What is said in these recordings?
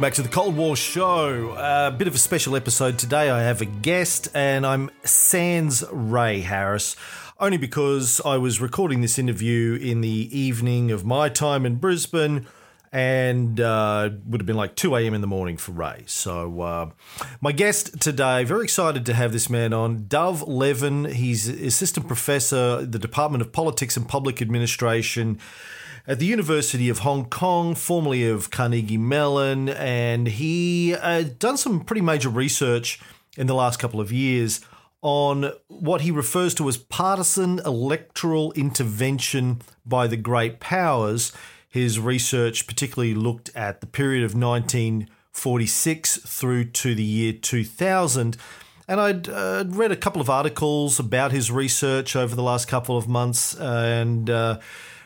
Welcome back to the Cold War Show. A bit of a special episode today. I have a guest, and I'm Sans Ray Harris, only because I was recording this interview in the evening of my time in Brisbane, and uh, would have been like 2 a.m. in the morning for Ray. So, uh, my guest today, very excited to have this man on, Dov Levin. He's assistant professor the Department of Politics and Public Administration at the University of Hong Kong, formerly of Carnegie Mellon, and he uh, done some pretty major research in the last couple of years on what he refers to as partisan electoral intervention by the great powers. His research particularly looked at the period of 1946 through to the year 2000. And I'd uh, read a couple of articles about his research over the last couple of months and uh,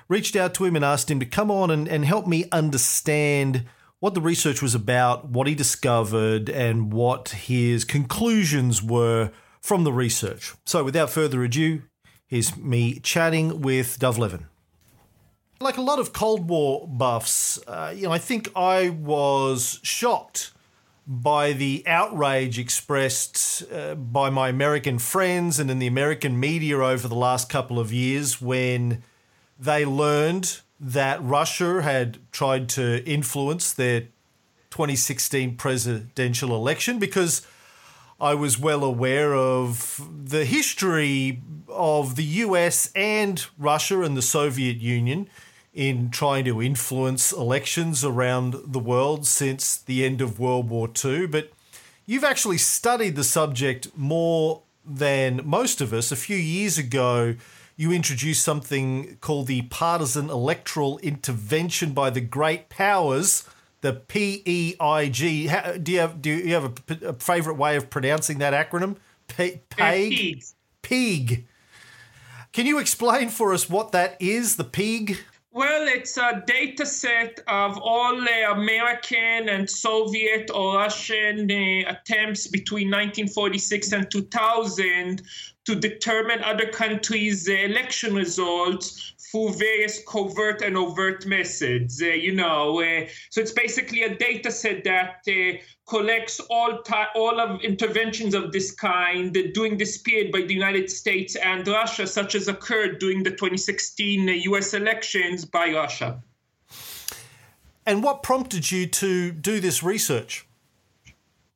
reached out to him and asked him to come on and, and help me understand what the research was about, what he discovered, and what his conclusions were from the research. So, without further ado, here's me chatting with Dov Levin. Like a lot of Cold War buffs, uh, you know, I think I was shocked by the outrage expressed uh, by my American friends and in the American media over the last couple of years when they learned that Russia had tried to influence their 2016 presidential election because I was well aware of the history of the US and Russia and the Soviet Union in trying to influence elections around the world since the end of World War II. But you've actually studied the subject more than most of us. A few years ago, you introduced something called the partisan electoral intervention by the great powers, the PEIG. How, do you have do you have a, a favorite way of pronouncing that acronym? P- PEIG. PEIG. Can you explain for us what that is? The PEIG. Well, it's a data set of all uh, American and Soviet or Russian uh, attempts between 1946 and 2000 to determine other countries' uh, election results through various covert and overt methods. Uh, you know, uh, so it's basically a data set that uh, collects all ti- all of interventions of this kind during this period by the United States and Russia, such as occurred during the 2016 U.S. elections by Russia. And what prompted you to do this research?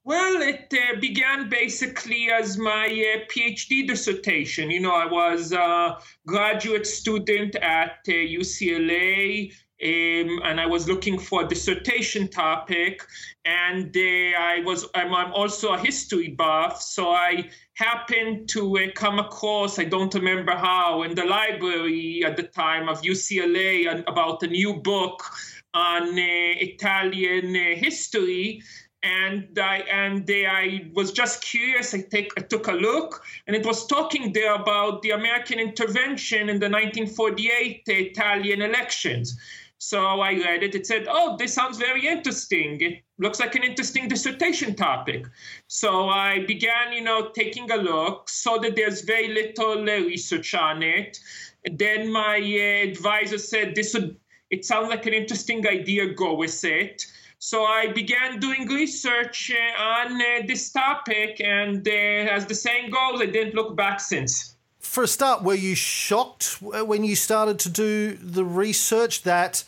Well, it uh, began basically as my uh, PhD dissertation. You know, I was a graduate student at uh, UCLA. Um, and I was looking for a dissertation topic, and uh, I was I'm, I'm, also a history buff, so I happened to uh, come across I don't remember how in the library at the time of UCLA about a new book on uh, Italian history, and I and I was just curious. I take I took a look, and it was talking there about the American intervention in the 1948 Italian elections. So I read it. It said, "Oh, this sounds very interesting. It looks like an interesting dissertation topic." So I began, you know, taking a look. Saw that there's very little uh, research on it. Then my uh, advisor said, "This would. It sounds like an interesting idea. Go with it." So I began doing research uh, on uh, this topic, and uh, as the saying goes, I didn't look back since. For a start, were you shocked when you started to do the research that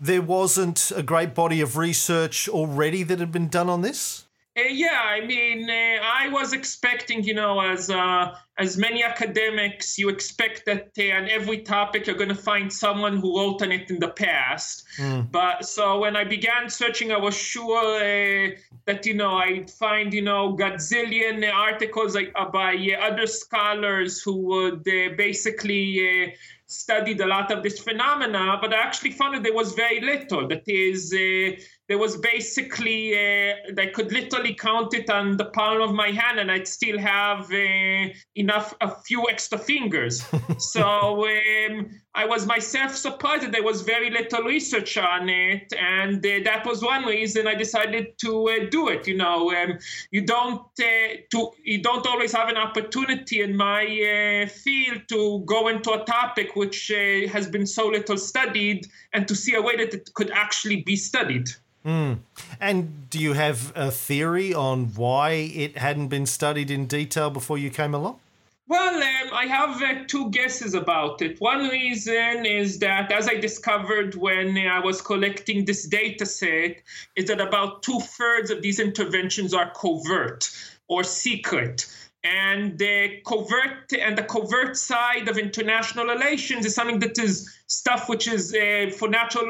there wasn't a great body of research already that had been done on this? Uh, yeah, I mean, uh, I was expecting, you know, as uh, as many academics, you expect that uh, on every topic you're going to find someone who wrote on it in the past. Mm. But so when I began searching, I was sure uh, that you know I'd find you know gazillion articles like, uh, by other scholars who would basically studied a lot of this phenomena, but I actually found that there was very little. That is, uh, there was basically, uh, I could literally count it on the palm of my hand, and I'd still have uh, enough, a few extra fingers. so um, I was myself surprised there was very little research on it, and uh, that was one reason I decided to uh, do it. You know, um, you don't uh, to you don't always have an opportunity in my uh, field to go into a topic which has been so little studied, and to see a way that it could actually be studied. Mm. And do you have a theory on why it hadn't been studied in detail before you came along? Well, um, I have uh, two guesses about it. One reason is that, as I discovered when I was collecting this data set, is that about two thirds of these interventions are covert or secret. And the covert and the covert side of international relations is something that is stuff which is uh, for natural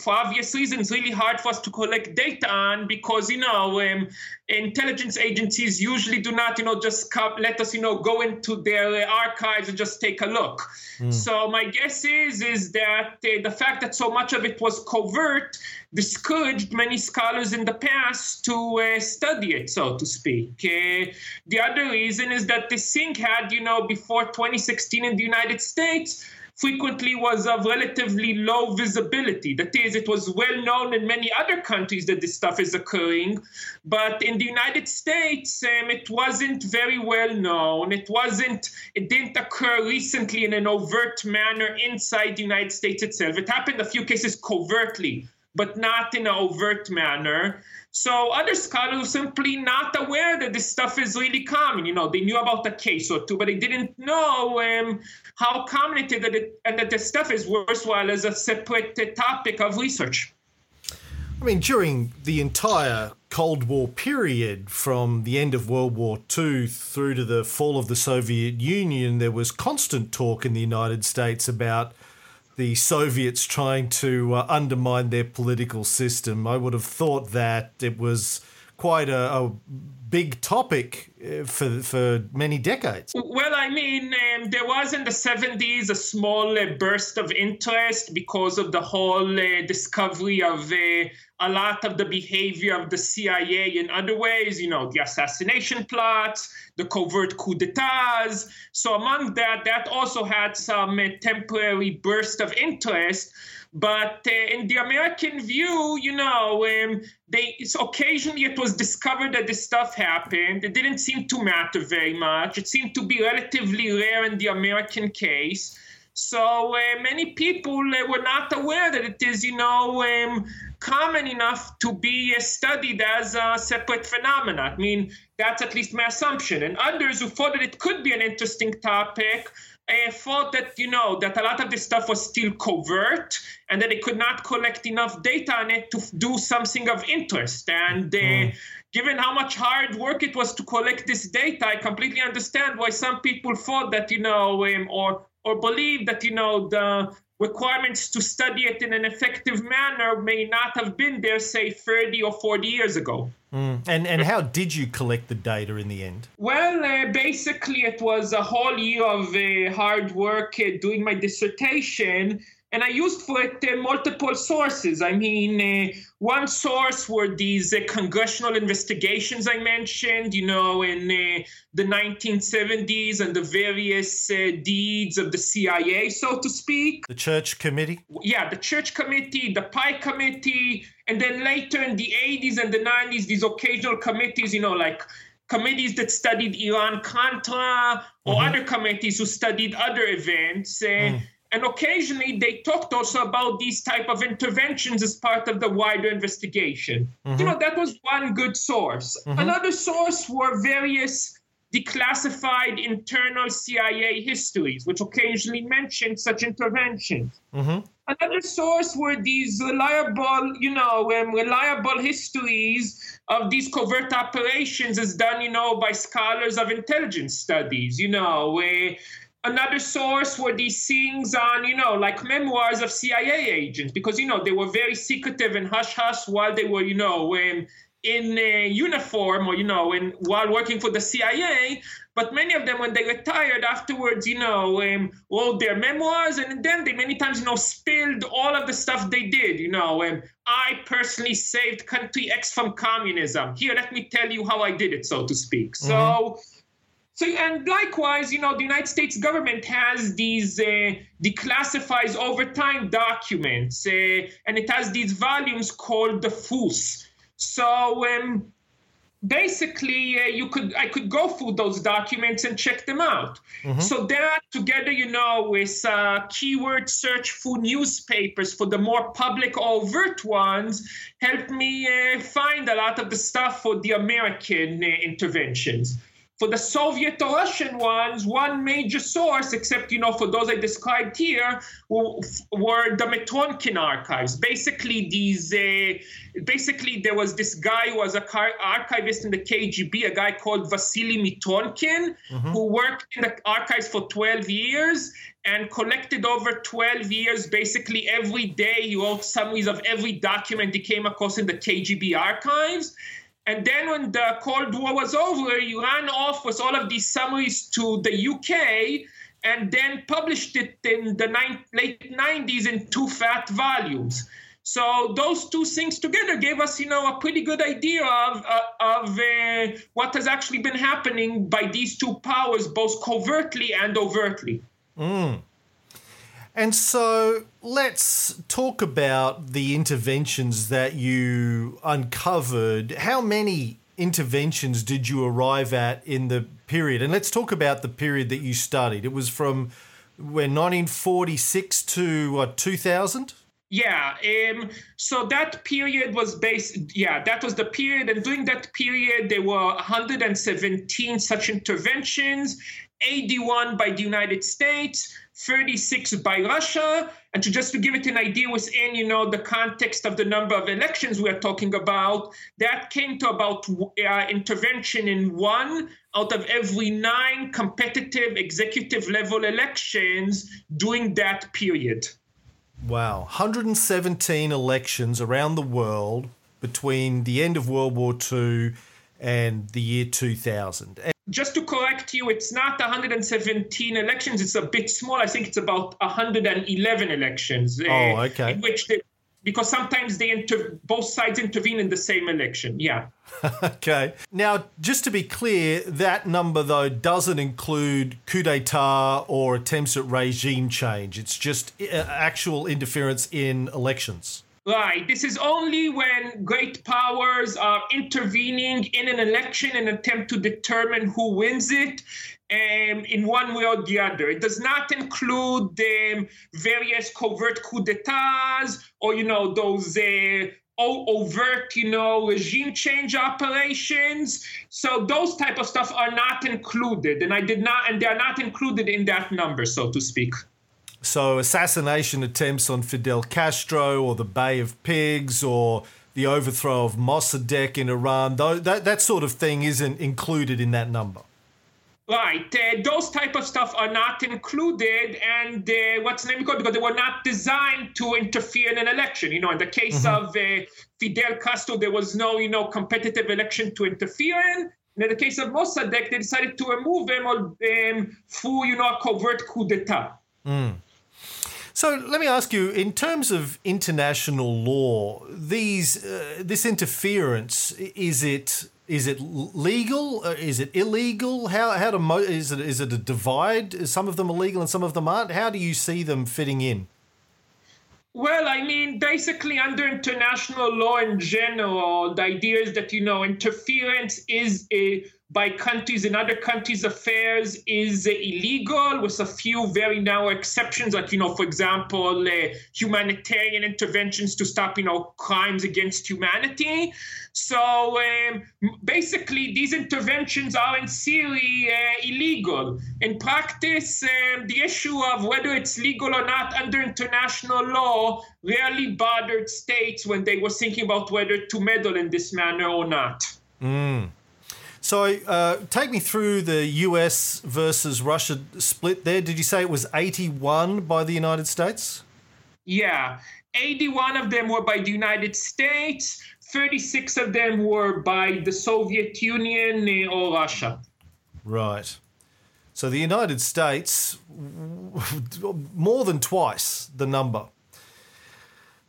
for obvious reasons really hard for us to collect data on because you know um, intelligence agencies usually do not you know just come, let us you know go into their uh, archives and just take a look mm. so my guess is is that uh, the fact that so much of it was covert discouraged many scholars in the past to uh, study it so to speak uh, the other reason is that the thing had you know before 2016 in the united states frequently was of relatively low visibility. That is, it was well known in many other countries that this stuff is occurring, but in the United States, um, it wasn't very well known. It wasn't, it didn't occur recently in an overt manner inside the United States itself. It happened a few cases covertly, but not in an overt manner. So other scholars were simply not aware that this stuff is really common. You know, they knew about a case or two, but they didn't know um, how common it is that it, and that this stuff is worthwhile as a separate topic of research. I mean, during the entire Cold War period, from the end of World War II through to the fall of the Soviet Union, there was constant talk in the United States about the Soviets trying to uh, undermine their political system. I would have thought that it was quite a, a big topic uh, for for many decades. Well, I mean, um, there was in the 70s a small uh, burst of interest because of the whole uh, discovery of uh, a lot of the behavior of the CIA in other ways, you know, the assassination plots, the covert coup d'etats. So among that, that also had some uh, temporary burst of interest. But uh, in the American view, you know, um, they occasionally it was discovered that this stuff happened. It didn't seem to matter very much. It seemed to be relatively rare in the American case. So uh, many people uh, were not aware that it is, you know, um, common enough to be uh, studied as a separate phenomenon. I mean, that's at least my assumption. And others who thought that it could be an interesting topic uh, thought that you know that a lot of this stuff was still covert and that they could not collect enough data on it to do something of interest and uh, mm. given how much hard work it was to collect this data i completely understand why some people thought that you know um, or or believe that you know the requirements to study it in an effective manner may not have been there, say, 30 or 40 years ago. Mm. And, and how did you collect the data in the end? Well, uh, basically, it was a whole year of uh, hard work uh, doing my dissertation and I used for it uh, multiple sources. I mean, uh, one source were these uh, congressional investigations I mentioned, you know, in uh, the 1970s and the various uh, deeds of the CIA, so to speak. The Church Committee? Yeah, the Church Committee, the Pike Committee, and then later in the 80s and the 90s, these occasional committees, you know, like committees that studied Iran Contra or mm-hmm. other committees who studied other events. Uh, mm and occasionally they talked also about these type of interventions as part of the wider investigation mm-hmm. you know that was one good source mm-hmm. another source were various declassified internal cia histories which occasionally mentioned such interventions mm-hmm. another source were these reliable, you know, um, reliable histories of these covert operations as done, you know, by scholars of intelligence studies, you know, where another source were these things on, you know, like memoirs of CIA agents, because, you know, they were very secretive and hush hush while they were, you know, um, in uniform or, you know, in, while working for the CIA. But many of them, when they retired afterwards, you know, um, wrote their memoirs, and then they many times, you know, spilled all of the stuff they did. You know, um, I personally saved country X from communism. Here, let me tell you how I did it, so to speak. Mm-hmm. So. So, and likewise, you know, the United States government has these uh, declassifies over time documents, uh, and it has these volumes called the FRUS. So, um, basically uh, you could i could go through those documents and check them out mm-hmm. so that together you know with uh, keyword search for newspapers for the more public overt ones helped me uh, find a lot of the stuff for the american uh, interventions for the Soviet or Russian ones, one major source, except you know for those I described here, were, were the Mitrokhin archives. Basically, these uh, basically there was this guy who was a car- archivist in the KGB, a guy called Vasily Mitrokhin, mm-hmm. who worked in the archives for 12 years and collected over 12 years. Basically, every day he wrote summaries of every document he came across in the KGB archives and then when the Cold War was over, you ran off with all of these summaries to the UK and then published it in the late 90s in two fat volumes. So those two things together gave us, you know, a pretty good idea of uh, of uh, what has actually been happening by these two powers, both covertly and overtly. Mm. And so let's talk about the interventions that you uncovered. How many interventions did you arrive at in the period? And let's talk about the period that you studied. It was from when 1946 to what 2000? Yeah, um, so that period was based, yeah, that was the period. And during that period, there were 117 such interventions, 81 by the United States, 36 by Russia. And to just to give it an idea within, you know, the context of the number of elections we are talking about, that came to about uh, intervention in one out of every nine competitive executive level elections during that period. Wow. 117 elections around the world between the end of World War II and the year 2000 just to correct you, it's not 117 elections. It's a bit small. I think it's about 111 elections. Oh, okay. in which they, because sometimes they inter- both sides intervene in the same election. Yeah. okay. Now, just to be clear, that number though doesn't include coup d'état or attempts at regime change. It's just uh, actual interference in elections. Right. This is only when great powers are intervening in an election and attempt to determine who wins it um, in one way or the other. It does not include um, various covert coup d'etats or, you know, those uh, overt, you know, regime change operations. So those type of stuff are not included, and I did not, and they are not included in that number, so to speak. So, assassination attempts on Fidel Castro or the Bay of Pigs or the overthrow of Mossadegh in Iran, that, that sort of thing isn't included in that number. Right, uh, those type of stuff are not included, and uh, what's the name called because they were not designed to interfere in an election. You know, in the case mm-hmm. of uh, Fidel Castro, there was no, you know, competitive election to interfere in. And in the case of Mossadegh, they decided to remove him or, um, through, you know, a covert coup d'état. Mm. So let me ask you, in terms of international law, these uh, this interference is it is it legal? Uh, is it illegal? How how do mo- is it is it a divide? Some of them are legal and some of them aren't? How do you see them fitting in? Well, I mean, basically, under international law in general, the idea is that, you know, interference is a by countries in other countries' affairs is illegal, with a few very narrow exceptions, like, you know, for example, uh, humanitarian interventions to stop, you know, crimes against humanity. So um, basically, these interventions are in theory uh, illegal. In practice, um, the issue of whether it's legal or not under international law rarely bothered states when they were thinking about whether to meddle in this manner or not. Mm. So, uh, take me through the US versus Russia split there. Did you say it was 81 by the United States? Yeah, 81 of them were by the United States, 36 of them were by the Soviet Union or Russia. Right. So the United States, more than twice the number.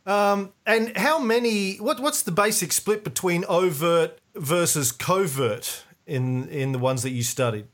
Um, and how many? What, what's the basic split between overt versus covert in in the ones that you studied?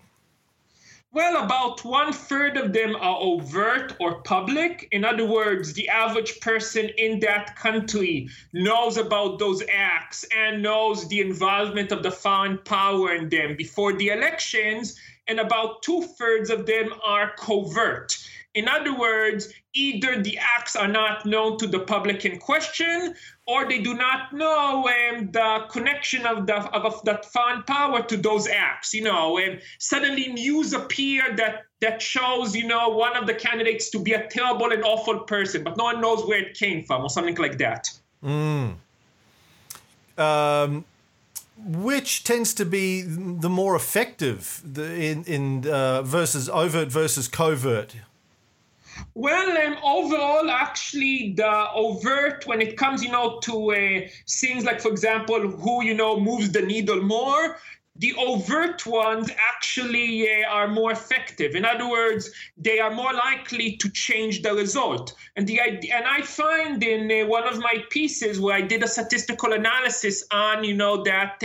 Well, about one third of them are overt or public. In other words, the average person in that country knows about those acts and knows the involvement of the foreign power in them before the elections. And about two thirds of them are covert. In other words, either the acts are not known to the public in question, or they do not know um, the connection of, the, of, of that foreign power to those acts. You know, and suddenly news appear that that shows, you know, one of the candidates to be a terrible and awful person, but no one knows where it came from, or something like that. Mm. Um, which tends to be the more effective in in uh, versus overt versus covert? Well, um, overall, actually, the overt, when it comes, you know, to uh, things like, for example, who, you know, moves the needle more, the overt ones actually uh, are more effective. In other words, they are more likely to change the result. And the and I find in uh, one of my pieces where I did a statistical analysis on, you know, that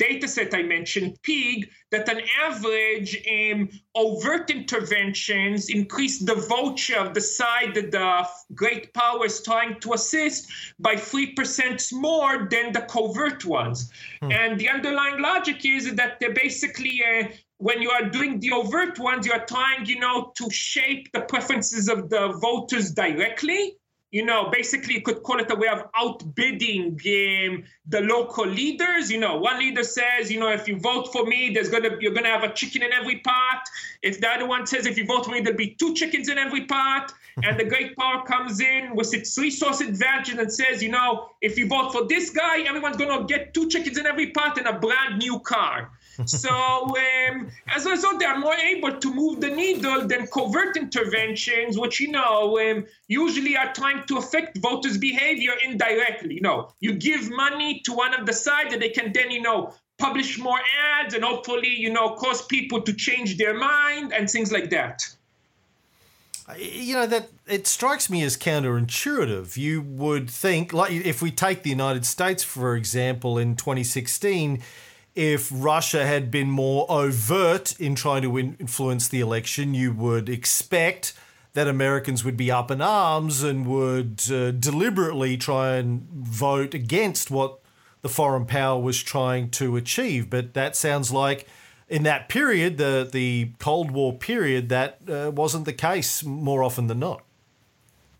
uh, data set I mentioned, PEIG, that an average um, overt interventions increase the vote of the side that the great power is trying to assist by 3% more than the covert ones. Hmm. And the underlying logic is that they're basically uh, when you are doing the overt ones, you are trying, you know, to shape the preferences of the voters directly you know, basically you could call it a way of outbidding um, the local leaders. You know, one leader says, you know, if you vote for me, there's gonna you're gonna have a chicken in every pot. If the other one says, if you vote for me, there'll be two chickens in every pot. And the great power comes in with its resource advantage and says, you know, if you vote for this guy, everyone's gonna get two chickens in every pot and a brand new car so um, as a result, they are more able to move the needle than covert interventions, which you know um, usually are trying to affect voters' behavior indirectly. You know, you give money to one of the sides that they can then you know publish more ads and hopefully you know cause people to change their mind and things like that you know that it strikes me as counterintuitive you would think like if we take the united states for example in 2016 if Russia had been more overt in trying to influence the election, you would expect that Americans would be up in arms and would uh, deliberately try and vote against what the foreign power was trying to achieve. But that sounds like in that period, the the Cold War period, that uh, wasn't the case more often than not.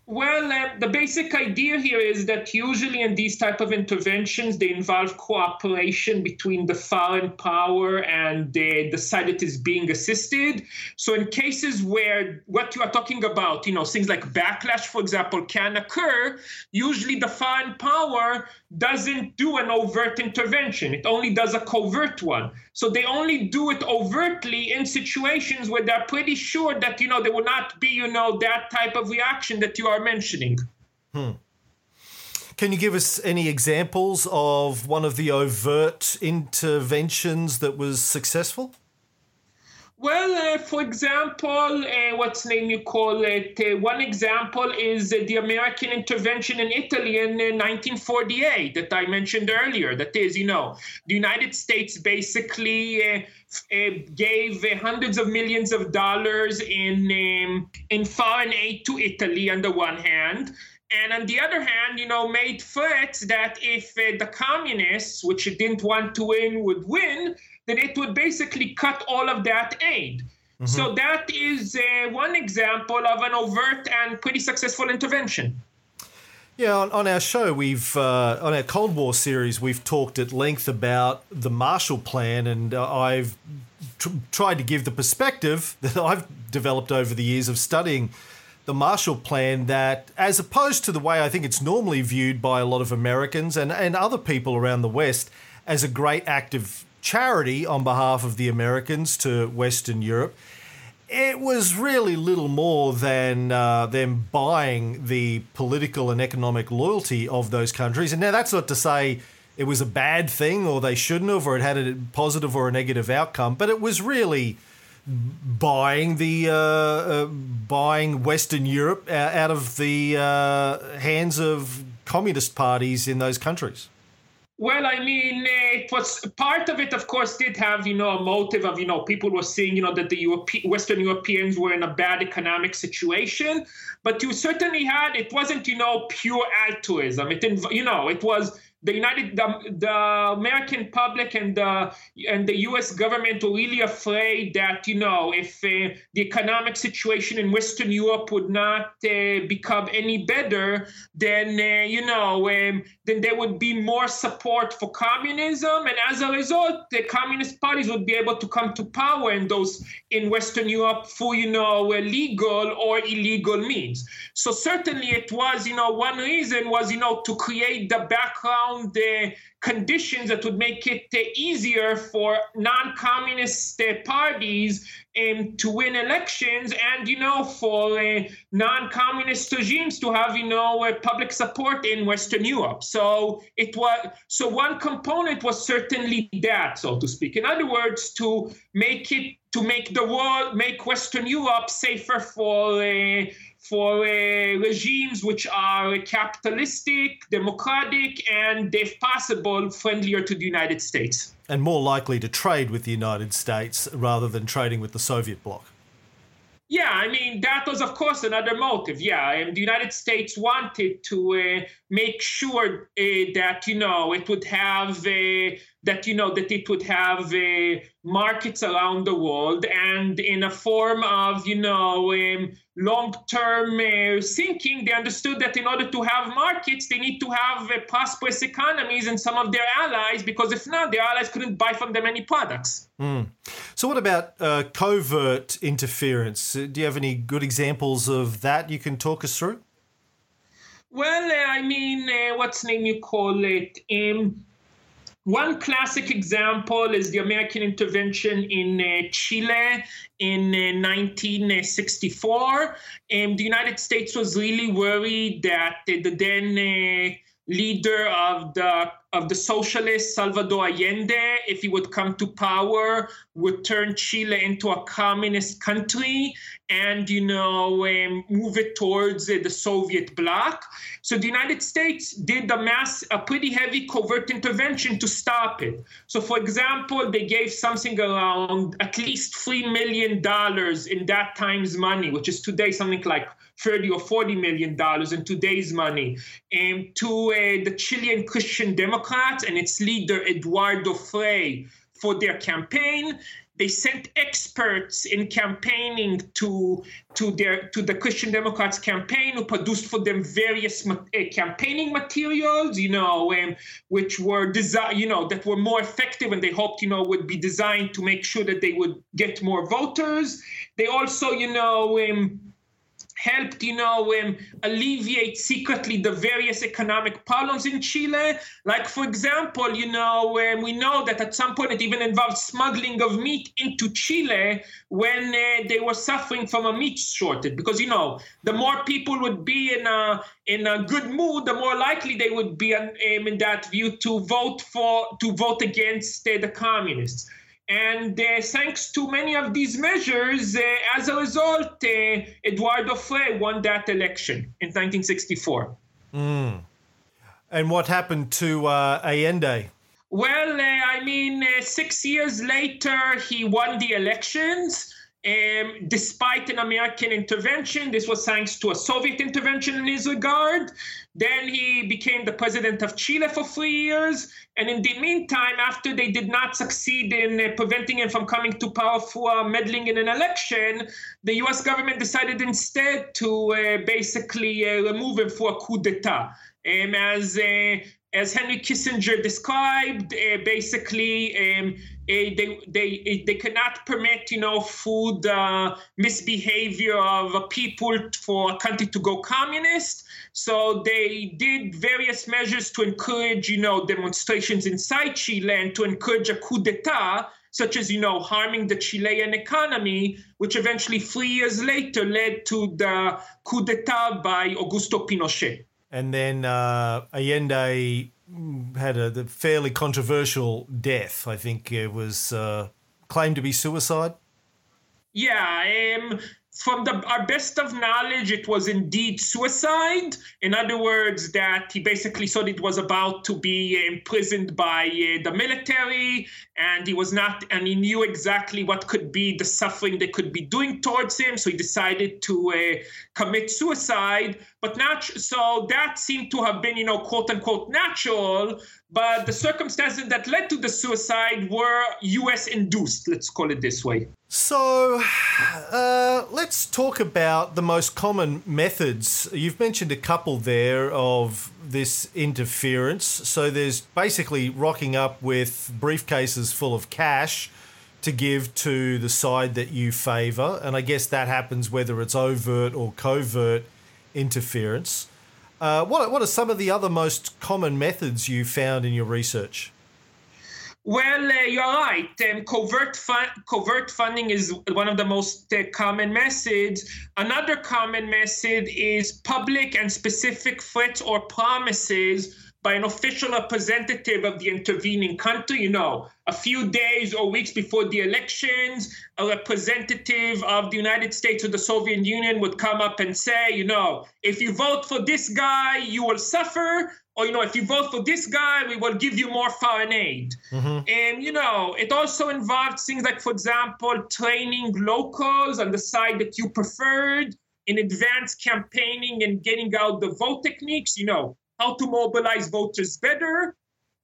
Well, uh, the basic idea here is that usually in these type of interventions, they involve cooperation between the foreign power and the, the side that is being assisted. So in cases where what you are talking about, you know, things like backlash, for example, can occur, usually the foreign power doesn't do an overt intervention. It only does a covert one. So they only do it overtly in situations where they're pretty sure that, you know, there will not be, you know, that type of reaction that you are mentioning. Hmm. Can you give us any examples of one of the overt interventions that was successful? Well, uh, for example, uh, what's name you call it? Uh, one example is uh, the American intervention in Italy in 1948 uh, that I mentioned earlier. That is, you know, the United States basically uh, gave hundreds of millions of dollars in um, in foreign aid to Italy on the one hand, and on the other hand, you know, made threats that if uh, the communists, which it didn't want to win, would win, then it would basically cut all of that aid. Mm-hmm. So that is uh, one example of an overt and pretty successful intervention. Yeah, on, on our show, we've uh, on our Cold War series, we've talked at length about the Marshall Plan, and uh, I've tr- tried to give the perspective that I've developed over the years of studying the Marshall Plan that, as opposed to the way I think it's normally viewed by a lot of Americans and, and other people around the West, as a great act of charity on behalf of the Americans to Western Europe, it was really little more than uh, them buying the political and economic loyalty of those countries. And now that's not to say it was a bad thing or they shouldn't have or it had a positive or a negative outcome, but it was really buying the uh, uh, buying Western Europe out of the uh, hands of communist parties in those countries. Well, I mean, eh, it was part of it, of course, did have, you know, a motive of, you know, people were seeing, you know, that the Europe- Western Europeans were in a bad economic situation. But you certainly had, it wasn't, you know, pure altruism. It you know, it was the United, the, the American public and the and the U.S. government were really afraid that you know if uh, the economic situation in Western Europe would not uh, become any better, then uh, you know um, then there would be more support for communism, and as a result, the communist parties would be able to come to power in those in Western Europe through you know legal or illegal means. So certainly it was you know one reason was you know to create the background around the conditions that would make it uh, easier for non-communist uh, parties um, to win elections and you know for uh, non-communist regimes to have you know uh, public support in western europe. So it was so one component was certainly that so to speak. In other words to make it to make the world make western europe safer for uh, for uh, regimes which are capitalistic, democratic, and, if possible, friendlier to the United States. And more likely to trade with the United States rather than trading with the Soviet bloc. Yeah, I mean, that was, of course, another motive. Yeah, and the United States wanted to uh, make sure uh, that, you know, it would have, uh, that, you know, that it would have uh, markets around the world and in a form of, you know, um, long term uh, thinking, they understood that in order to have markets, they need to have uh, prosperous economies and some of their allies, because if not, their allies couldn't buy from them any products. Mm. So, what about uh, covert interference? Uh, do you have any good examples of that you can talk us through? Well, uh, I mean, uh, what's name you call it? Um, one classic example is the American intervention in uh, Chile in uh, 1964. And the United States was really worried that the then uh, leader of the of the socialist Salvador Allende, if he would come to power, would turn Chile into a communist country and, you know, um, move it towards uh, the Soviet bloc. So the United States did a mass, a pretty heavy covert intervention to stop it. So, for example, they gave something around at least $3 million in that time's money, which is today something like 30 or 40 million dollars in today's money um, to uh, the Chilean Christian Democrats and its leader Eduardo Frei for their campaign. They sent experts in campaigning to to their to the Christian Democrats campaign, who produced for them various uh, campaigning materials, you know, um, which were designed, you know, that were more effective, and they hoped, you know, would be designed to make sure that they would get more voters. They also, you know. Um, helped, you know, um, alleviate secretly the various economic problems in Chile. Like, for example, you know, um, we know that at some point it even involved smuggling of meat into Chile when uh, they were suffering from a meat shortage. Because, you know, the more people would be in a in a good mood, the more likely they would be, um, in that view, to vote for to vote against uh, the communists. And uh, thanks to many of these measures, uh, as a result, uh, Eduardo Frei won that election in 1964. Mm. And what happened to uh, Allende? Well, uh, I mean, uh, six years later, he won the elections. Um, despite an American intervention. This was thanks to a Soviet intervention in his regard. Then he became the president of Chile for three years. And in the meantime, after they did not succeed in uh, preventing him from coming to power for meddling in an election, the US government decided instead to uh, basically uh, remove him for a coup d'etat. Um, as uh, as Henry Kissinger described, uh, basically um, they they they cannot permit you know food uh, misbehavior of people for a country to go communist. So they did various measures to encourage you know demonstrations inside Chile and to encourage a coup d'état such as you know harming the Chilean economy, which eventually three years later led to the coup d'état by Augusto Pinochet. And then uh, Allende had a fairly controversial death. I think it was uh, claimed to be suicide. Yeah, um, from the our best of knowledge, it was indeed suicide. In other words, that he basically thought it was about to be imprisoned by uh, the military, and he was not, and he knew exactly what could be the suffering they could be doing towards him. So he decided to uh, commit suicide. But not so that seemed to have been, you know, quote unquote natural. But the circumstances that led to the suicide were U.S. induced. Let's call it this way. So, uh, let's talk about the most common methods. You've mentioned a couple there of this interference. So, there's basically rocking up with briefcases full of cash to give to the side that you favour. And I guess that happens whether it's overt or covert interference. Uh, what, what are some of the other most common methods you found in your research? Well, uh, you're right. Um, covert, covert funding is one of the most uh, common methods. Another common method is public and specific threats or promises by an official representative of the intervening country. You know, a few days or weeks before the elections, a representative of the United States or the Soviet Union would come up and say, you know, if you vote for this guy, you will suffer or you know if you vote for this guy we will give you more foreign aid mm-hmm. and you know it also involved things like for example training locals on the side that you preferred in advanced campaigning and getting out the vote techniques you know how to mobilize voters better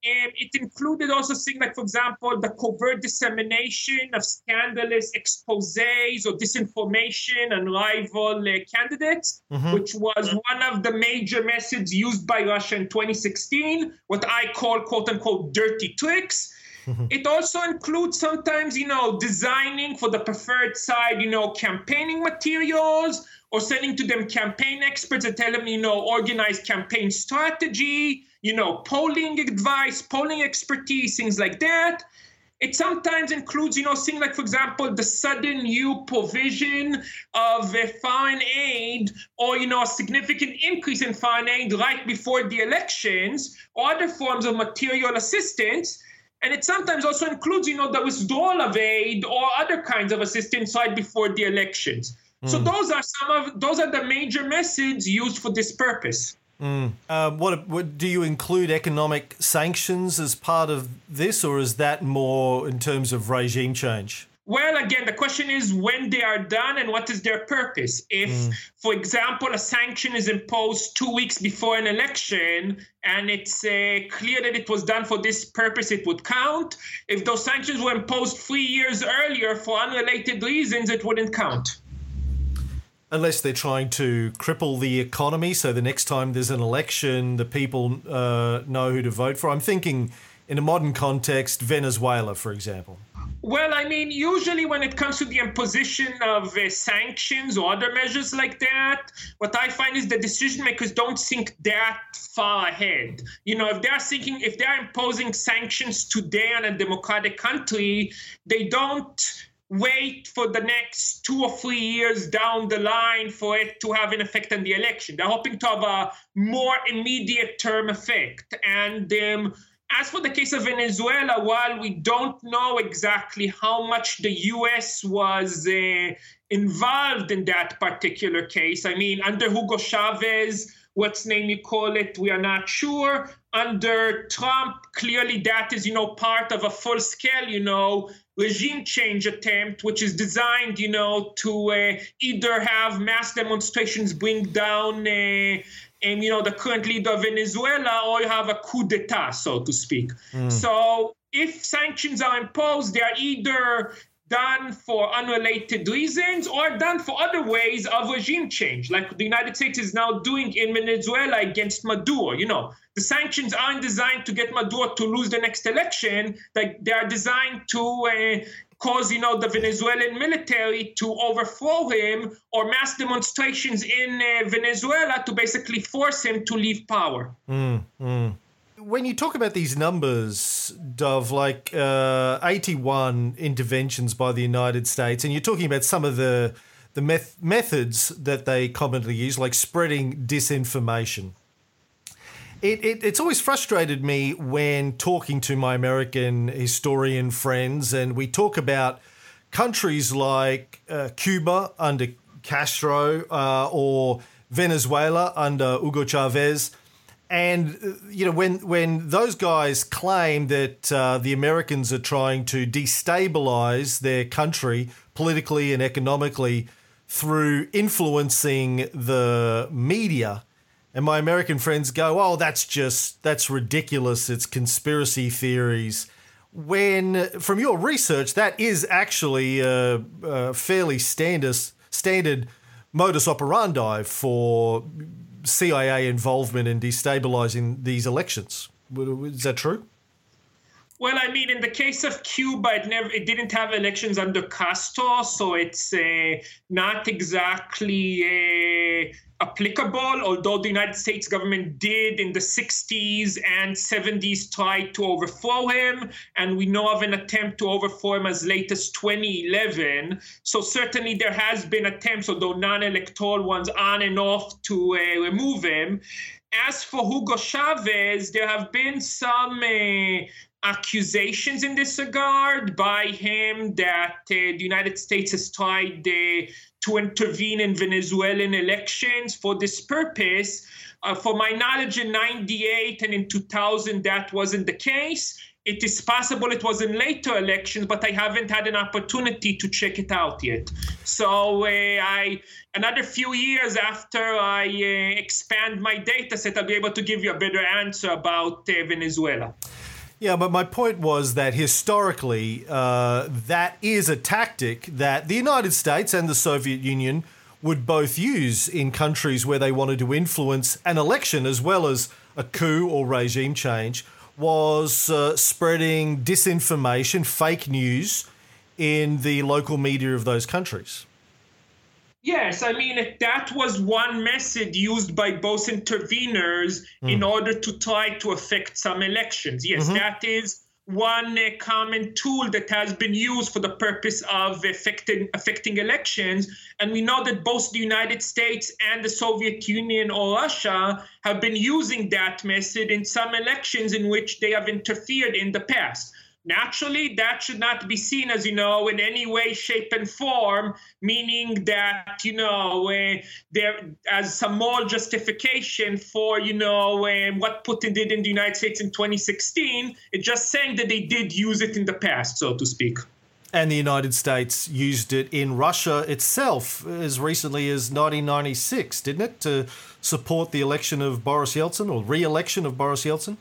and it included also things like, for example, the covert dissemination of scandalous exposes or disinformation on rival uh, candidates, mm-hmm. which was one of the major methods used by Russia in 2016, what I call quote unquote dirty tricks. Mm-hmm. It also includes sometimes, you know, designing for the preferred side, you know, campaigning materials or sending to them campaign experts that tell them, you know, organize campaign strategy you know, polling advice, polling expertise, things like that. It sometimes includes, you know, things like, for example, the sudden new provision of a foreign aid or, you know, a significant increase in foreign aid right before the elections or other forms of material assistance. And it sometimes also includes, you know, the withdrawal of aid or other kinds of assistance right before the elections. Mm. So hmm. those are some of those are the major methods used for this purpose. Mm. Uh, what, what, do you include economic sanctions as part of this, or is that more in terms of regime change? Well, again, the question is when they are done and what is their purpose. If, mm. for example, a sanction is imposed two weeks before an election and it's uh, clear that it was done for this purpose, it would count. If those sanctions were imposed three years earlier for unrelated reasons, it wouldn't count. Unless they're trying to cripple the economy, so the next time there's an election, the people uh, know who to vote for. I'm thinking, in a modern context, Venezuela, for example. Well, I mean, usually when it comes to the imposition of uh, sanctions or other measures like that, what I find is the decision makers don't think that far ahead. You know, if they're thinking, if they're imposing sanctions today on a democratic country, they don't wait for the next two or three years down the line for it to have an effect on the election. They're hoping to have a more immediate term effect. And um, as for the case of Venezuela, while we don't know exactly how much the US was uh, involved in that particular case, I mean, under Hugo Chavez, what's name you call it, we are not sure. Under Trump, clearly that is, you know, part of a full scale, you know, regime change attempt, which is designed, you know, to uh, either have mass demonstrations bring down, uh, and, you know, the current leader of Venezuela, or you have a coup d'état, so to speak. Mm. So if sanctions are imposed, they are either done for unrelated reasons or done for other ways of regime change, like the United States is now doing in Venezuela against Maduro. You know, the sanctions aren't designed to get Maduro to lose the next election, like they are designed to uh, cause you know the Venezuelan military to overthrow him or mass demonstrations in uh, Venezuela to basically force him to leave power. Mm, mm when you talk about these numbers, Dov, like uh, 81 interventions by the United States, and you're talking about some of the the meth- methods that they commonly use, like spreading disinformation. It, it, it's always frustrated me when talking to my American historian friends, and we talk about countries like uh, Cuba under Castro uh, or Venezuela under Hugo Chavez and uh, you know when when those guys claim that uh, the Americans are trying to destabilize their country politically and economically through influencing the media, and my American friends go, "Oh, that's just that's ridiculous. It's conspiracy theories." When from your research, that is actually a, a fairly standard standard modus operandi for CIA involvement in destabilizing these elections. Is that true? Well, I mean, in the case of Cuba, it never, it didn't have elections under Castro, so it's uh, not exactly uh, applicable. Although the United States government did in the 60s and 70s try to overthrow him, and we know of an attempt to overthrow him as late as 2011. So certainly there has been attempts, although non-electoral ones, on and off to uh, remove him. As for Hugo Chavez, there have been some uh, accusations in this regard by him that uh, the United States has tried uh, to intervene in Venezuelan elections for this purpose. Uh, for my knowledge, in 98 and in 2000, that wasn't the case. It is possible it was in later elections, but I haven't had an opportunity to check it out yet. So uh, I, another few years after I uh, expand my data set, I'll be able to give you a better answer about uh, Venezuela. Yeah, but my point was that historically, uh, that is a tactic that the United States and the Soviet Union would both use in countries where they wanted to influence an election as well as a coup or regime change, was uh, spreading disinformation, fake news in the local media of those countries. Yes, I mean, that was one method used by both interveners mm. in order to try to affect some elections. Yes, mm-hmm. that is one uh, common tool that has been used for the purpose of affecting, affecting elections. And we know that both the United States and the Soviet Union or Russia have been using that method in some elections in which they have interfered in the past. Naturally, that should not be seen as, you know, in any way, shape, and form, meaning that, you know, uh, there as some more justification for, you know, uh, what Putin did in the United States in 2016. It's just saying that they did use it in the past, so to speak. And the United States used it in Russia itself as recently as 1996, didn't it, to support the election of Boris Yeltsin or re election of Boris Yeltsin?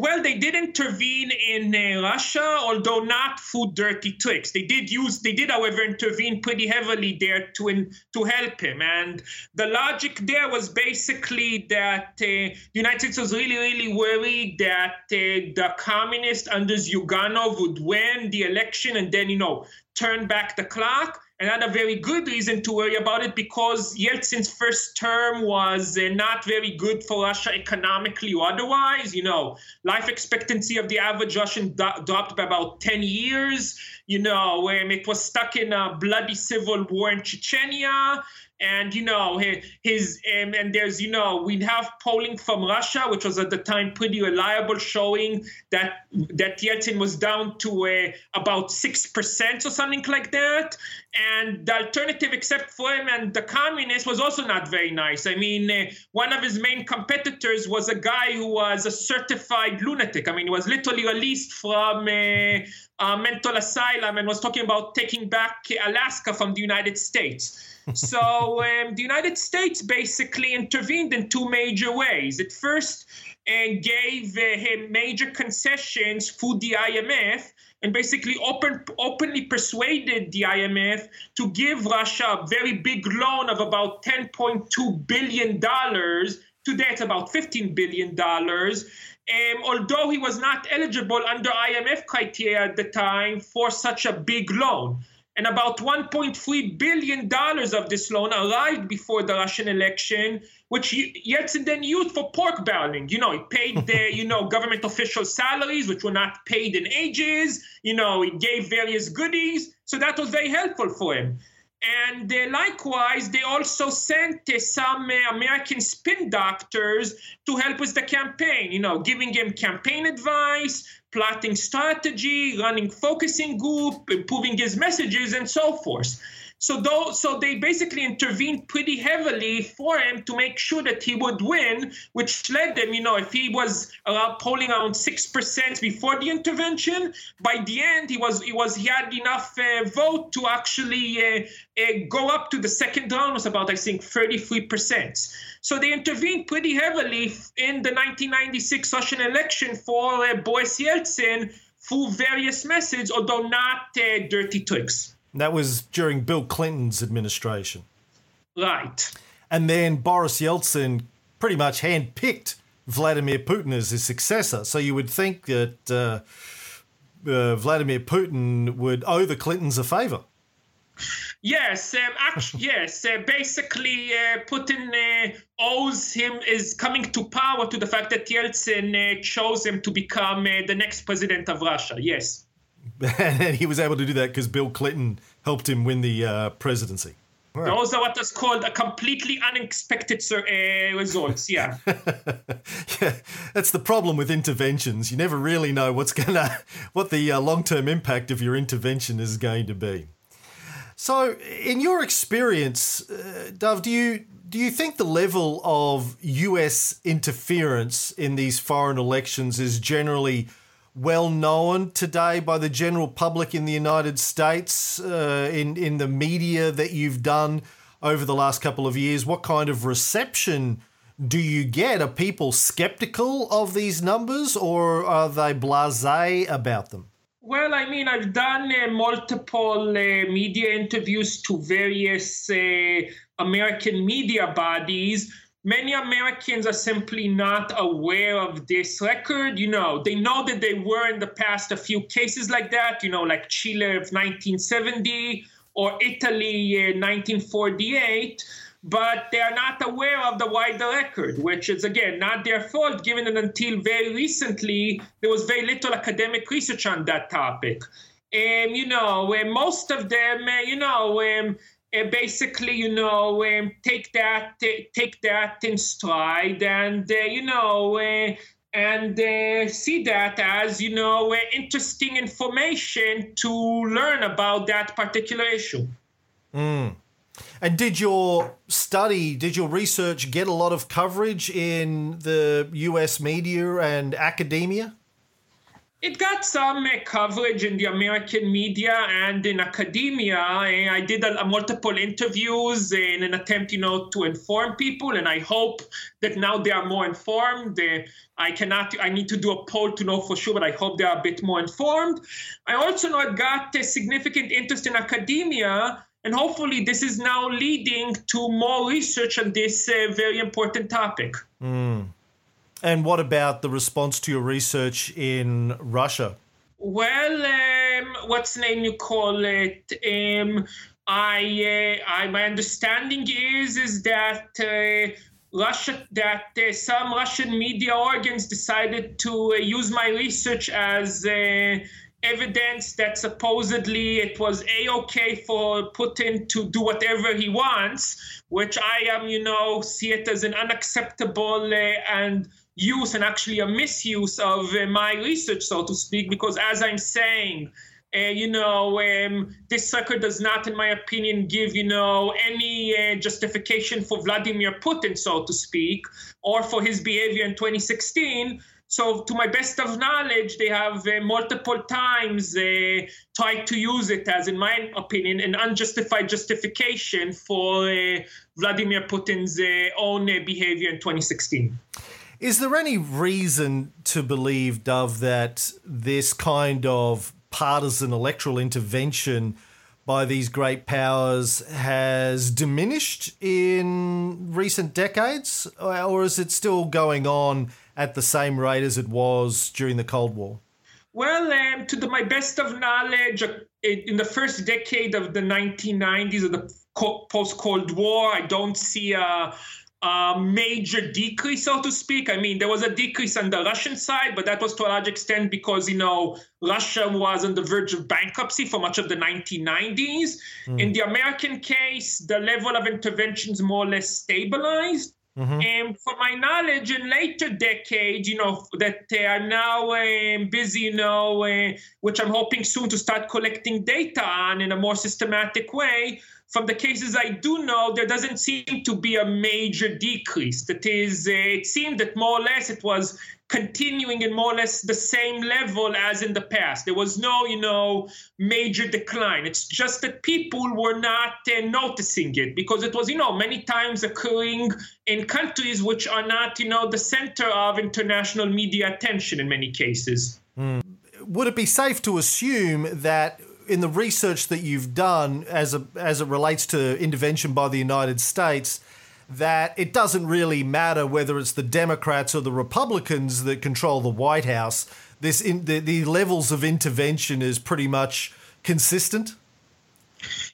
Well, they did intervene in uh, Russia, although not through dirty tricks. They did use, they did, however, intervene pretty heavily there to in, to help him. And the logic there was basically that uh, the United States was really, really worried that uh, the communists under Zyuganov would win the election and then, you know, turn back the clock another very good reason to worry about it because Yeltsin's first term was uh, not very good for Russia economically or otherwise. You know, life expectancy of the average Russian do- dropped by about 10 years. You know, um, it was stuck in a bloody civil war in Chechnya and you know his, um, and there's you know we have polling from Russia, which was at the time pretty reliable, showing that that Yeltsin was down to uh, about six percent or something like that, and the alternative, except for him and the communists, was also not very nice. I mean, uh, one of his main competitors was a guy who was a certified lunatic. I mean, he was literally released from uh, uh, mental asylum and was talking about taking back Alaska from the United States. So um, the United States basically intervened in two major ways. At first, and gave uh, him major concessions through the IMF and basically open, openly persuaded the IMF to give Russia a very big loan of about $10.2 billion. Today it's about $15 billion. Um, although he was not eligible under IMF criteria at the time for such a big loan. And about $1.3 billion of this loan arrived before the Russian election which Yeltsin then used for pork barreling. You know, he paid the, you know, government official salaries, which were not paid in ages. You know, he gave various goodies. So that was very helpful for him. And uh, likewise, they also sent uh, some uh, American spin doctors to help with the campaign, you know, giving him campaign advice, plotting strategy, running focusing group, improving his messages, and so forth. So though, so they basically intervened pretty heavily for him to make sure that he would win, which led them, you know, if he was polling around six percent before the intervention, by the end he was he was he had enough uh, vote to actually uh, uh, go up to the second round was about I think 33 percent. So they intervened pretty heavily in the 1996 Russian election for uh, Boris Yeltsin through various methods, although not uh, dirty tricks. That was during Bill Clinton's administration. Right. And then Boris Yeltsin pretty much handpicked Vladimir Putin as his successor. So you would think that uh, uh, Vladimir Putin would owe the Clintons a favor. Yes, um, actually, yes. Uh, basically, uh, Putin uh, owes him is coming to power to the fact that Yeltsin uh, chose him to become uh, the next president of Russia. Yes. and he was able to do that because Bill Clinton helped him win the uh, presidency. Right. Those are what is called a completely unexpected uh, results. Yeah. yeah, that's the problem with interventions. You never really know what's gonna, what the uh, long-term impact of your intervention is going to be. So, in your experience, uh, Dov, do you do you think the level of U.S. interference in these foreign elections is generally well known today by the general public in the United States, uh, in in the media that you've done over the last couple of years? What kind of reception do you get? Are people skeptical of these numbers, or are they blasé about them? Well, I mean, I've done uh, multiple uh, media interviews to various uh, American media bodies many Americans are simply not aware of this record. You know, they know that there were in the past a few cases like that, you know, like Chile of 1970 or Italy in 1948. But they are not aware of the wider record, which is again not their fault, given that until very recently there was very little academic research on that topic. And you know, most of them, uh, you know, um, uh, basically, you know, um, take that take that in stride, and uh, you know, uh, and uh, see that as you know, uh, interesting information to learn about that particular issue. Mm. And did your study, did your research get a lot of coverage in the U.S. media and academia? It got some uh, coverage in the American media and in academia. I did a, a multiple interviews in an attempt, you know, to inform people, and I hope that now they are more informed. Uh, I cannot, I need to do a poll to know for sure, but I hope they are a bit more informed. I also know I got a significant interest in academia, and hopefully this is now leading to more research on this uh, very important topic. Mm. And what about the response to your research in Russia? Well, um, what's the name you call it? Um, I, uh, I, my understanding is is that uh, Russia, that uh, some Russian media organs decided to uh, use my research as uh, evidence that supposedly it was a okay for Putin to do whatever he wants, which I am, you know, see it as an unacceptable uh, and use and actually a misuse of uh, my research, so to speak, because as I'm saying, uh, you know, um, this record does not, in my opinion, give, you know, any uh, justification for Vladimir Putin, so to speak, or for his behavior in 2016. So, to my best of knowledge, they have uh, multiple times uh, tried to use it as, in my opinion, an unjustified justification for uh, Vladimir Putin's uh, own behavior in 2016. Is there any reason to believe, Dov, that this kind of partisan electoral intervention by these great powers has diminished in recent decades, or is it still going on at the same rate as it was during the Cold War? Well, um, to the, my best of knowledge, in the first decade of the 1990s of the post Cold War, I don't see a, a major decrease, so to speak. I mean, there was a decrease on the Russian side, but that was to a large extent because, you know, Russia was on the verge of bankruptcy for much of the 1990s. Mm. In the American case, the level of interventions more or less stabilized. Mm-hmm. And for my knowledge, in later decades, you know, that uh, I'm now uh, busy, you know, uh, which I'm hoping soon to start collecting data on in a more systematic way. From the cases I do know, there doesn't seem to be a major decrease. That is, uh, it seemed that more or less it was continuing in more or less the same level as in the past. There was no, you know, major decline. It's just that people were not uh, noticing it because it was, you know, many times occurring in countries which are not, you know, the center of international media attention in many cases. Mm. Would it be safe to assume that in the research that you've done as a, as it relates to intervention by the United States, that it doesn't really matter whether it's the Democrats or the Republicans that control the White House. This in, the, the levels of intervention is pretty much consistent.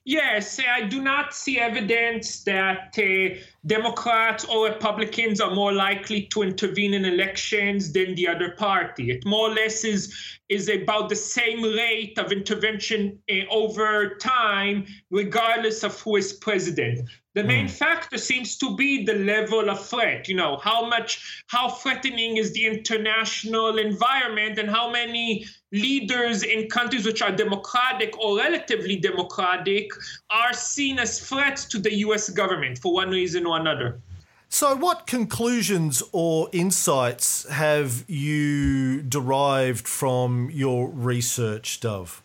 Yes, I do not see evidence that uh, Democrats or Republicans are more likely to intervene in elections than the other party. It more or less is is about the same rate of intervention uh, over time, regardless of who is president. The main mm. factor seems to be the level of threat. You know, how much, how threatening is the international environment, and how many leaders in countries which are democratic or relatively democratic are seen as threats to the U.S. government for one reason or another. So, what conclusions or insights have you derived from your research, Dov?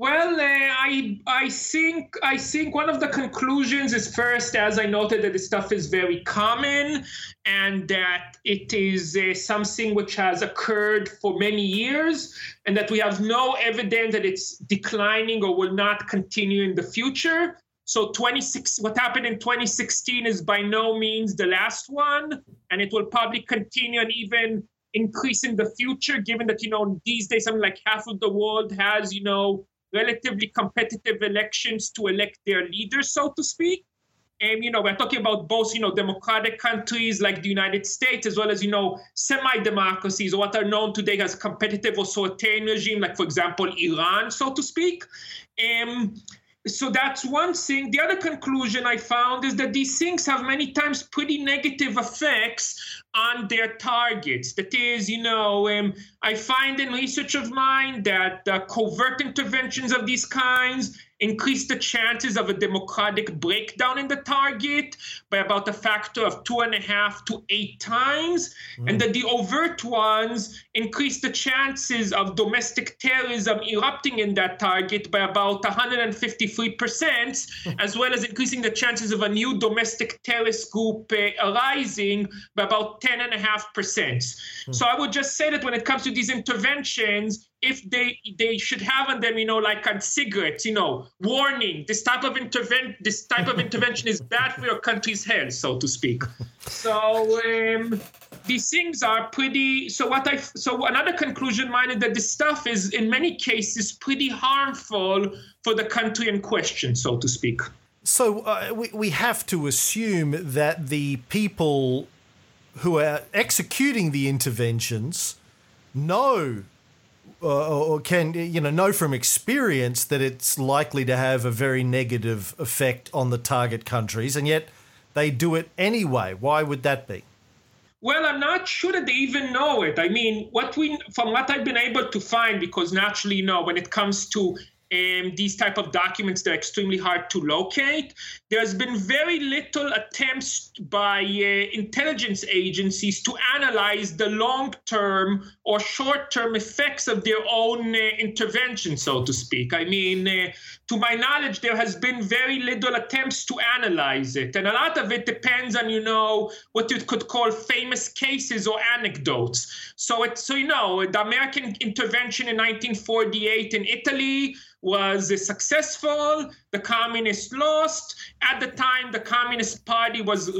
Well, uh, I I think I think one of the conclusions is first, as I noted, that this stuff is very common and that it is uh, something which has occurred for many years, and that we have no evidence that it's declining or will not continue in the future. So 26, what happened in 2016 is by no means the last one, and it will probably continue and even increase in the future, given that you know these days something like half of the world has you know relatively competitive elections to elect their leaders, so to speak. And you know, we're talking about both, you know, democratic countries like the United States, as well as you know, semi-democracies, what are known today as competitive authoritarian regime, like for example, Iran, so to speak. Um, so that's one thing. The other conclusion I found is that these things have many times pretty negative effects on their targets. That is, you know, um, I find in research of mine that uh, covert interventions of these kinds increase the chances of a democratic breakdown in the target by about a factor of two and a half to eight times, mm. and that the overt ones increase the chances of domestic terrorism erupting in that target by about 153%, as well as increasing the chances of a new domestic terrorist group uh, arising by about 10.5%. Mm. So I would just say that when it comes to these interventions, if they they should have on them, you know, like on cigarettes, you know, warning: this type of intervent this type of intervention is bad for your country's health, so to speak. So um, these things are pretty. So what I so another conclusion mine is that this stuff is in many cases pretty harmful for the country in question, so to speak. So uh, we we have to assume that the people who are executing the interventions know uh, or can you know know from experience that it's likely to have a very negative effect on the target countries, and yet they do it anyway. Why would that be? Well, I'm not sure that they even know it. I mean, what we from what I've been able to find, because naturally, you know, when it comes to um, these type of documents they're extremely hard to locate. There's been very little attempts by uh, intelligence agencies to analyze the long-term or short-term effects of their own uh, intervention so to speak. I mean uh, to my knowledge there has been very little attempts to analyze it. And a lot of it depends on you know what you could call famous cases or anecdotes. So it's so you know the american intervention in 1948 in italy was successful. The communists lost. At the time, the Communist Party was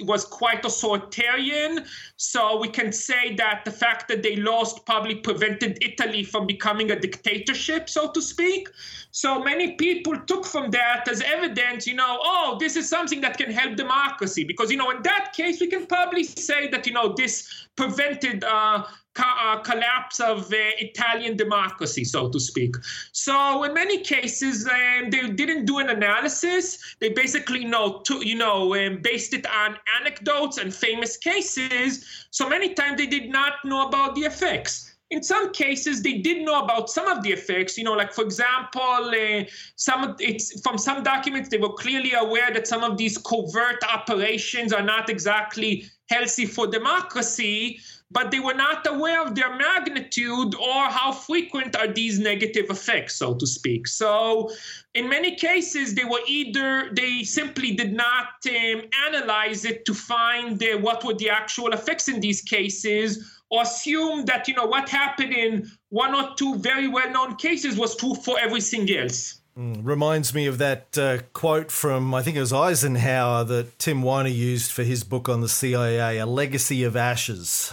was quite authoritarian. So we can say that the fact that they lost probably prevented Italy from becoming a dictatorship, so to speak. So many people took from that as evidence, you know, oh, this is something that can help democracy. Because, you know, in that case, we can probably say that, you know, this prevented uh, uh, collapse of uh, Italian democracy, so to speak. So in many cases, um, they didn't do an analysis. They basically know, to, you know, um, based it on anecdotes and famous cases. So many times they did not know about the effects in some cases they did know about some of the effects you know like for example uh, some it's from some documents they were clearly aware that some of these covert operations are not exactly healthy for democracy but they were not aware of their magnitude or how frequent are these negative effects, so to speak. So, in many cases, they were either they simply did not um, analyze it to find uh, what were the actual effects in these cases, or assume that you know what happened in one or two very well-known cases was true for everything else. Mm, reminds me of that uh, quote from, I think it was Eisenhower, that Tim Weiner used for his book on the CIA, A Legacy of Ashes.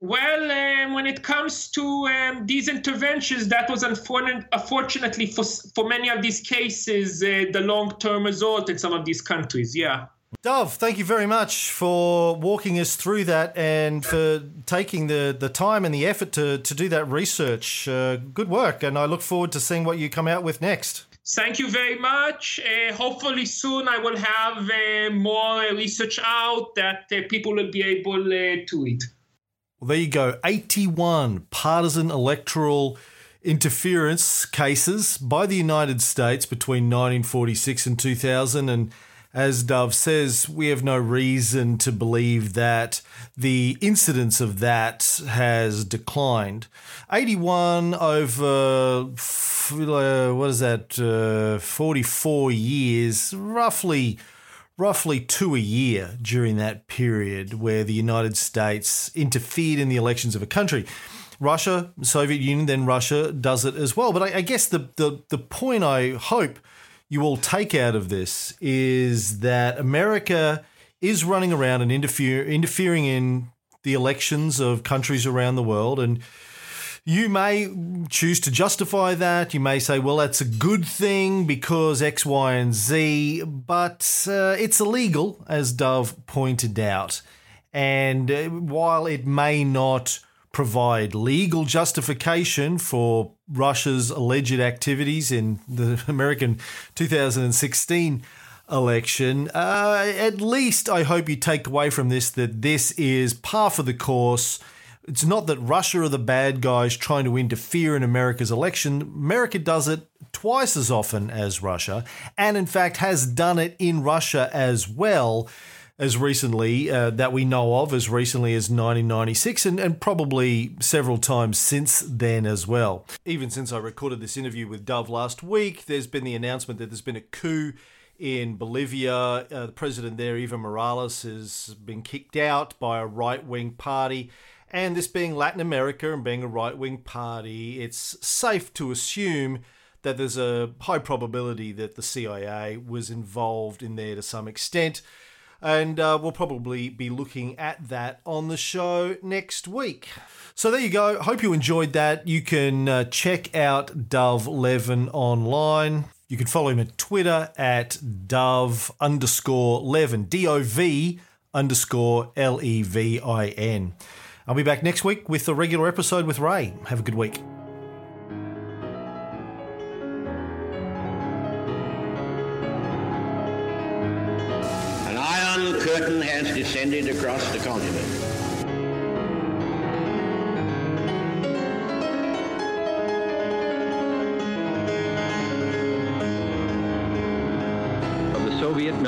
Well, um, when it comes to um, these interventions, that was unfortunately for, for many of these cases uh, the long term result in some of these countries. Yeah. Dov, thank you very much for walking us through that and for taking the, the time and the effort to, to do that research. Uh, good work, and I look forward to seeing what you come out with next. Thank you very much. Uh, hopefully, soon I will have uh, more research out that uh, people will be able uh, to read. Well, there you go 81 partisan electoral interference cases by the United States between 1946 and 2000. And as Dov says, we have no reason to believe that the incidence of that has declined. 81 over, what is that, uh, 44 years, roughly roughly two a year during that period where the United States interfered in the elections of a country. Russia, Soviet Union, then Russia does it as well. But I, I guess the, the, the point I hope you all take out of this is that America is running around and interfere, interfering in the elections of countries around the world. And you may choose to justify that. You may say, well, that's a good thing because X, Y, and Z, but uh, it's illegal, as Dov pointed out. And uh, while it may not provide legal justification for Russia's alleged activities in the American 2016 election, uh, at least I hope you take away from this that this is par for the course it's not that Russia are the bad guys trying to interfere in America's election. America does it twice as often as Russia, and in fact has done it in Russia as well as recently uh, that we know of, as recently as 1996, and, and probably several times since then as well. Even since I recorded this interview with Dov last week, there's been the announcement that there's been a coup in Bolivia. Uh, the president there, Evo Morales, has been kicked out by a right wing party. And this being Latin America and being a right wing party, it's safe to assume that there's a high probability that the CIA was involved in there to some extent. And uh, we'll probably be looking at that on the show next week. So there you go. Hope you enjoyed that. You can uh, check out Dov Levin online. You can follow him at Twitter at Dov underscore Levin, D O V underscore L E V I N. I'll be back next week with a regular episode with Ray. Have a good week. An iron curtain has descended across the continent.